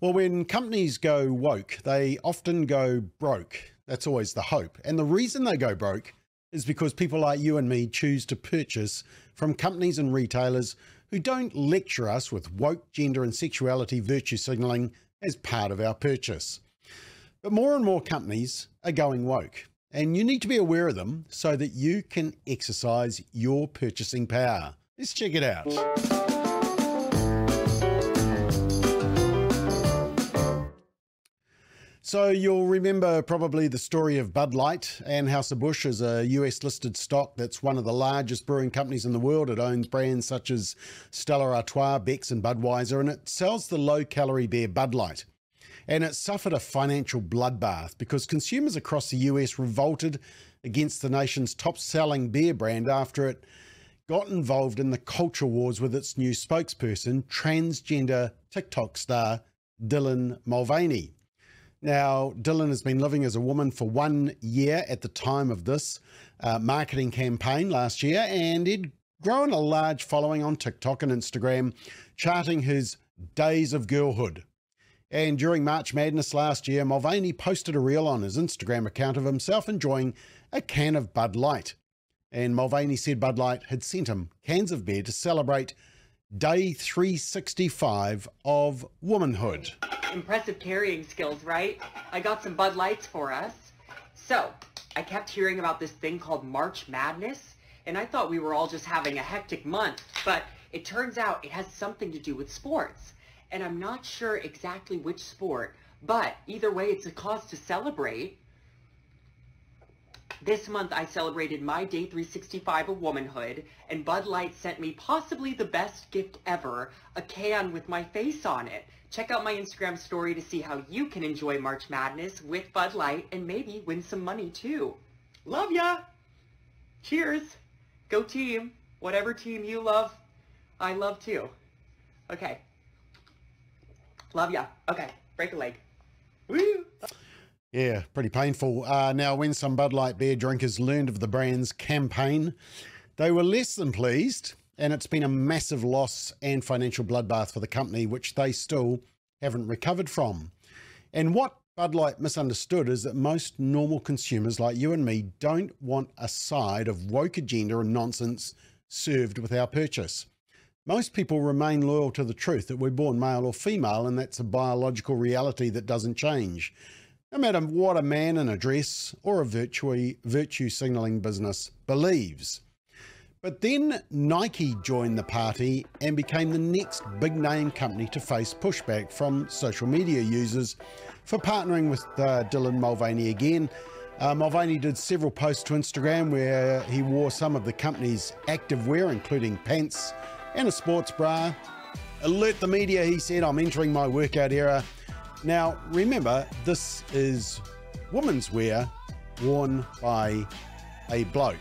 Well, when companies go woke, they often go broke. That's always the hope. And the reason they go broke is because people like you and me choose to purchase from companies and retailers who don't lecture us with woke gender and sexuality virtue signaling as part of our purchase. But more and more companies are going woke, and you need to be aware of them so that you can exercise your purchasing power. Let's check it out. So you'll remember probably the story of Bud Light. Anheuser-Busch is a US listed stock that's one of the largest brewing companies in the world. It owns brands such as Stella Artois, Beck's and Budweiser, and it sells the low-calorie beer Bud Light. And it suffered a financial bloodbath because consumers across the US revolted against the nation's top-selling beer brand after it got involved in the culture wars with its new spokesperson, transgender TikTok star Dylan Mulvaney. Now, Dylan has been living as a woman for one year at the time of this uh, marketing campaign last year, and he'd grown a large following on TikTok and Instagram, charting his days of girlhood. And during March Madness last year, Mulvaney posted a reel on his Instagram account of himself enjoying a can of Bud Light. And Mulvaney said Bud Light had sent him cans of beer to celebrate day 365 of womanhood impressive carrying skills, right? I got some Bud Lights for us. So, I kept hearing about this thing called March Madness, and I thought we were all just having a hectic month, but it turns out it has something to do with sports. And I'm not sure exactly which sport, but either way, it's a cause to celebrate. This month I celebrated my day 365 of womanhood, and Bud Light sent me possibly the best gift ever, a can with my face on it. Check out my Instagram story to see how you can enjoy March Madness with Bud Light and maybe win some money too. Love ya! Cheers! Go team! Whatever team you love, I love too. Okay. Love ya. Okay, break a leg. Woo! Yeah, pretty painful. Uh, now, when some Bud Light beer drinkers learned of the brand's campaign, they were less than pleased, and it's been a massive loss and financial bloodbath for the company, which they still haven't recovered from. And what Bud Light misunderstood is that most normal consumers like you and me don't want a side of woke agenda and nonsense served with our purchase. Most people remain loyal to the truth that we're born male or female, and that's a biological reality that doesn't change no matter what a man in a dress or a virtue, virtue signaling business believes. But then Nike joined the party and became the next big name company to face pushback from social media users for partnering with uh, Dylan Mulvaney again. Uh, Mulvaney did several posts to Instagram where he wore some of the company's active wear, including pants and a sports bra. Alert the media, he said, I'm entering my workout era now, remember, this is women's wear worn by a bloke.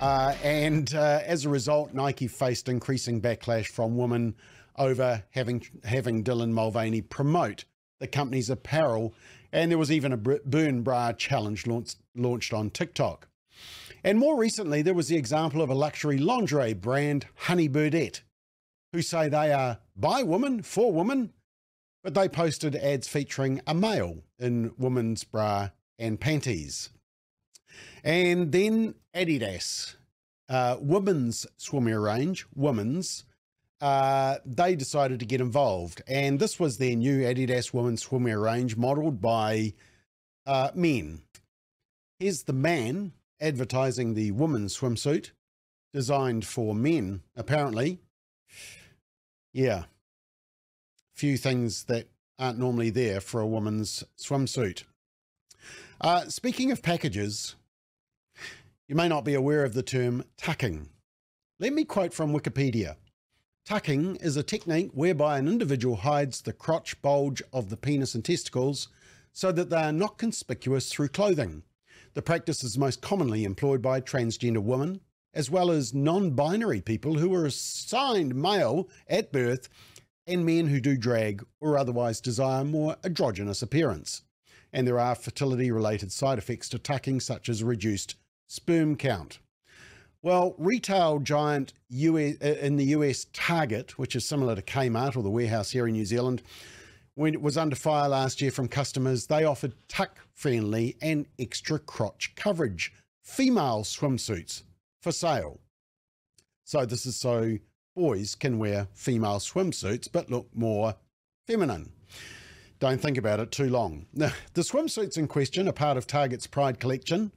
Uh, and uh, as a result, Nike faced increasing backlash from women over having having Dylan Mulvaney promote the company's apparel. And there was even a burn bra challenge launched, launched on TikTok. And more recently, there was the example of a luxury lingerie brand, Honey Birdette, who say they are by women, for women, but they posted ads featuring a male in women's bra and panties. And then Adidas, uh, women's swimwear range, women's, uh, they decided to get involved. And this was their new Adidas women's swimwear range modeled by uh, men. Here's the man advertising the women's swimsuit designed for men, apparently. Yeah, few things that aren't normally there for a woman's swimsuit. Uh, speaking of packages, you may not be aware of the term tucking. Let me quote from Wikipedia. Tucking is a technique whereby an individual hides the crotch bulge of the penis and testicles so that they are not conspicuous through clothing. The practice is most commonly employed by transgender women, as well as non binary people who are assigned male at birth and men who do drag or otherwise desire more androgynous appearance. And there are fertility related side effects to tucking, such as reduced sperm count. Well, retail giant US, uh, in the US Target, which is similar to Kmart or the warehouse here in New Zealand, when it was under fire last year from customers, they offered tuck friendly and extra crotch coverage female swimsuits for sale. So, this is so boys can wear female swimsuits but look more feminine. Don't think about it too long. The swimsuits in question are part of Target's Pride collection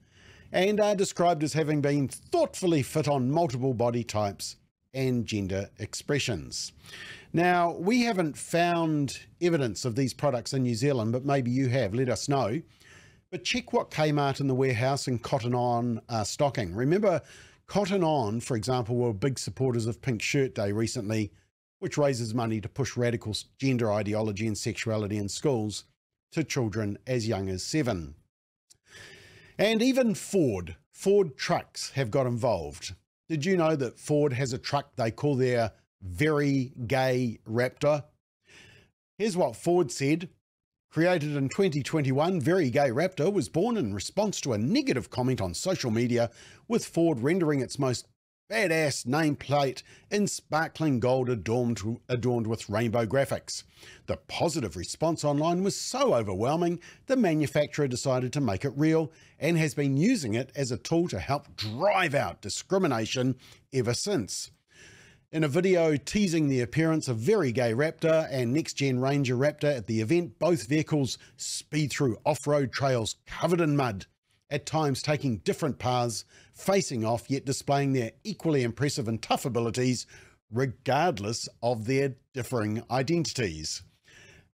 and are described as having been thoughtfully fit on multiple body types and gender expressions. Now, we haven't found evidence of these products in New Zealand, but maybe you have. Let us know. But check what Kmart in the warehouse and Cotton On are stocking. Remember, Cotton On, for example, were big supporters of Pink Shirt Day recently, which raises money to push radical gender ideology and sexuality in schools to children as young as seven. And even Ford, Ford trucks have got involved. Did you know that Ford has a truck they call their very gay Raptor? Here's what Ford said. Created in 2021, Very Gay Raptor was born in response to a negative comment on social media, with Ford rendering its most badass nameplate in sparkling gold adorned, adorned with rainbow graphics. The positive response online was so overwhelming, the manufacturer decided to make it real and has been using it as a tool to help drive out discrimination ever since. In a video teasing the appearance of Very Gay Raptor and Next Gen Ranger Raptor at the event, both vehicles speed through off road trails covered in mud at times taking different paths, facing off, yet displaying their equally impressive and tough abilities, regardless of their differing identities.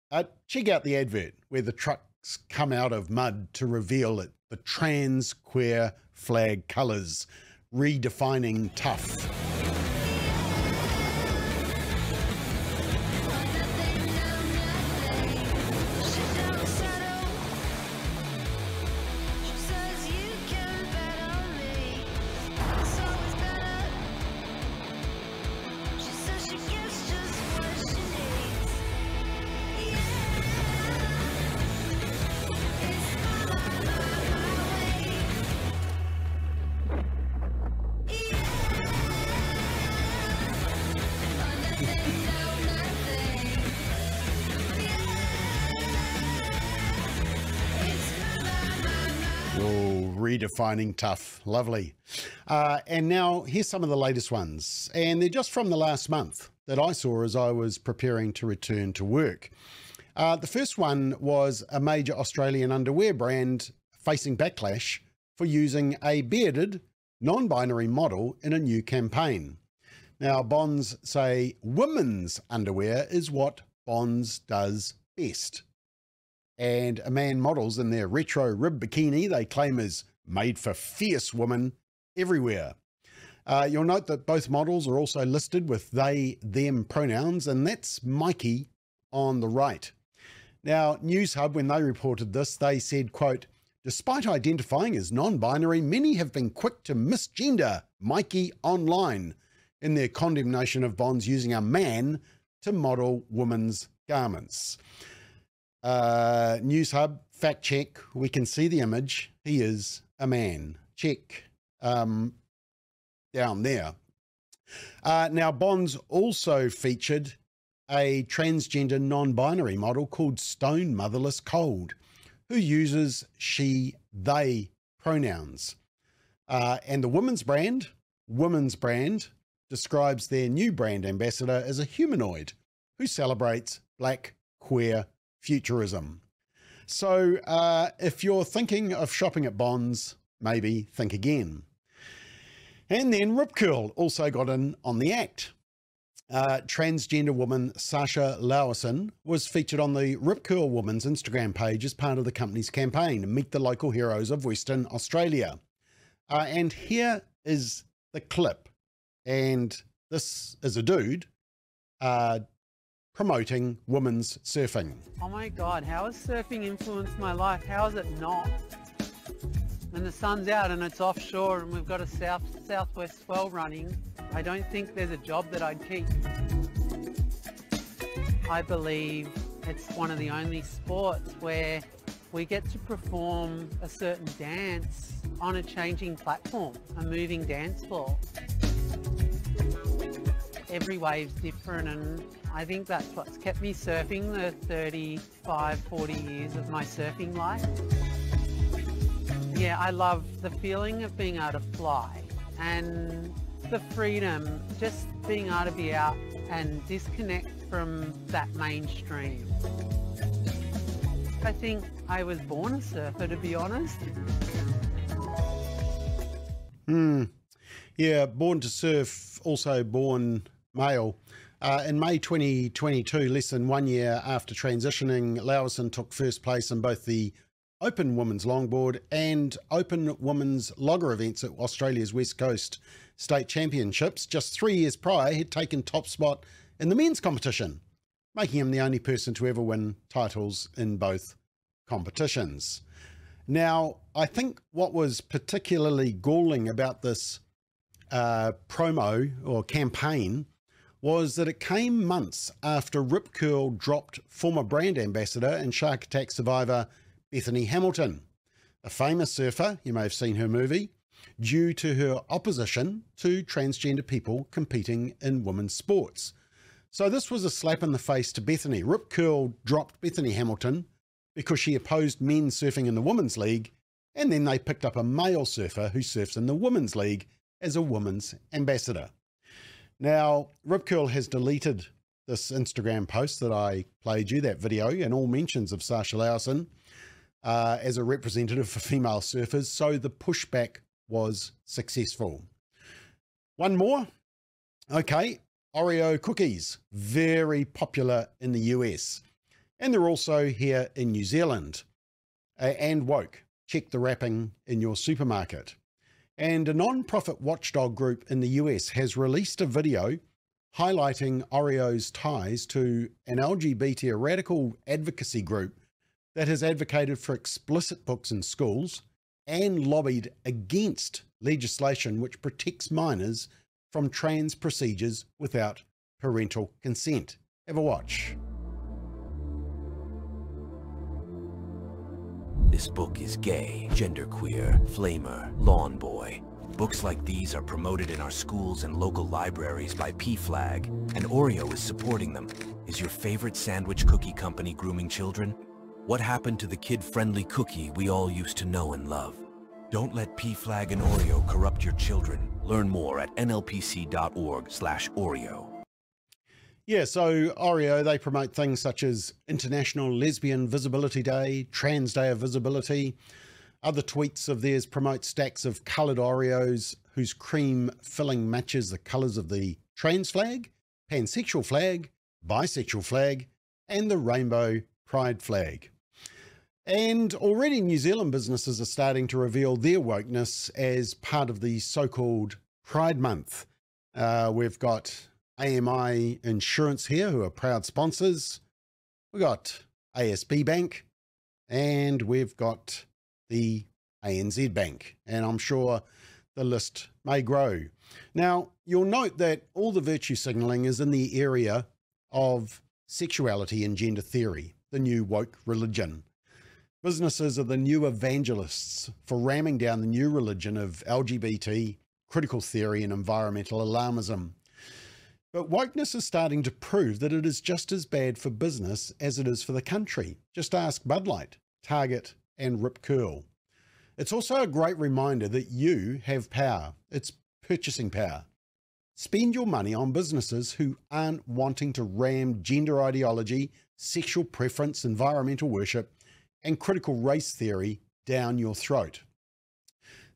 Uh, check out the advert where the trucks come out of mud to reveal it, the trans queer flag colours, redefining tough. Redefining tough. Lovely. Uh, and now here's some of the latest ones. And they're just from the last month that I saw as I was preparing to return to work. Uh, the first one was a major Australian underwear brand facing backlash for using a bearded, non binary model in a new campaign. Now, Bonds say women's underwear is what Bonds does best. And a man models in their retro rib bikini they claim is made for fierce women everywhere. Uh, you'll note that both models are also listed with they, them pronouns, and that's Mikey on the right. Now, Newshub, when they reported this, they said, quote, Despite identifying as non-binary, many have been quick to misgender Mikey online in their condemnation of Bonds using a man to model women's garments. Uh, Newshub, fact check, we can see the image. He is a man. Check um, down there. Uh, now, Bonds also featured a transgender non binary model called Stone Motherless Cold, who uses she, they pronouns. Uh, and the women's brand, Women's Brand, describes their new brand ambassador as a humanoid who celebrates black queer futurism. So uh, if you're thinking of shopping at Bonds, maybe think again. And then Rip Curl also got in on the act. Uh, transgender woman Sasha Lowerson was featured on the Rip Curl Woman's Instagram page as part of the company's campaign, Meet the Local Heroes of Western Australia. Uh, and here is the clip. And this is a dude uh, promoting women's surfing. Oh my God, how has surfing influenced my life? How is it not? When the sun's out and it's offshore and we've got a south southwest swell running, I don't think there's a job that I'd keep. I believe it's one of the only sports where we get to perform a certain dance on a changing platform, a moving dance floor every wave's different and I think that's what's kept me surfing the 35, 40 years of my surfing life. Yeah, I love the feeling of being able to fly and the freedom, just being able to be out and disconnect from that mainstream. I think I was born a surfer, to be honest. Hmm. Yeah, born to surf, also born male. Uh, in May 2022, less than one year after transitioning, Lowerson took first place in both the Open Women's Longboard and Open Women's Logger events at Australia's West Coast State Championships. Just three years prior, he'd taken top spot in the men's competition, making him the only person to ever win titles in both competitions. Now, I think what was particularly galling about this uh, promo or campaign was that it came months after Rip Curl dropped former brand ambassador and shark attack survivor Bethany Hamilton, a famous surfer, you may have seen her movie, due to her opposition to transgender people competing in women's sports. So this was a slap in the face to Bethany. Rip Curl dropped Bethany Hamilton because she opposed men surfing in the Women's League, and then they picked up a male surfer who surfs in the Women's League as a women's ambassador. Now, Rip Curl has deleted this Instagram post that I played you, that video, and all mentions of Sasha Lowerson uh, as a representative for female surfers, so the pushback was successful. One more. Okay, Oreo cookies, very popular in the US. And they're also here in New Zealand. And woke. Check the wrapping in your supermarket. And a non-profit watchdog group in the US has released a video highlighting Oreo's ties to an LGBT radical advocacy group that has advocated for explicit books in schools and lobbied against legislation which protects minors from trans procedures without parental consent. Have a watch. This book is gay, genderqueer, flamer, lawn boy. Books like these are promoted in our schools and local libraries by PFLAG, and Oreo is supporting them. Is your favorite sandwich cookie company grooming children? What happened to the kid-friendly cookie we all used to know and love? Don't let PFLAG and Oreo corrupt your children. Learn more at nlpc.org slash Oreo. Yeah, so Oreo, they promote things such as International Lesbian Visibility Day, Trans Day of Visibility. Other tweets of theirs promote stacks of coloured Oreos whose cream filling matches the colours of the trans flag, pansexual flag, bisexual flag, and the rainbow pride flag. And already New Zealand businesses are starting to reveal their wokeness as part of the so-called Pride Month. Uh, we've got AMI Insurance here, who are proud sponsors. We've got ASB Bank, and we've got the ANZ Bank, and I'm sure the list may grow. Now, you'll note that all the virtue signalling is in the area of sexuality and gender theory, the new woke religion. Businesses are the new evangelists for ramming down the new religion of LGBT, critical theory, and environmental alarmism. But wokeness is starting to prove that it is just as bad for business as it is for the country. Just ask Bud Light, Target, and Rip Curl. It's also a great reminder that you have power. It's purchasing power. Spend your money on businesses who aren't wanting to ram gender ideology, sexual preference, environmental worship, and critical race theory down your throat.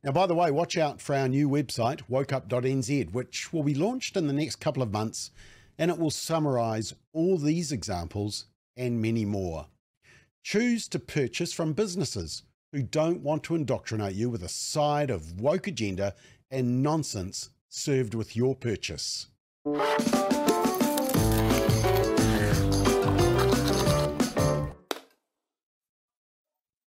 Now, by the way, watch out for our new website, wokeup.nz, which will be launched in the next couple of months, and it will summarize all these examples and many more. Choose to purchase from businesses who don't want to indoctrinate you with a side of woke agenda and nonsense served with your purchase.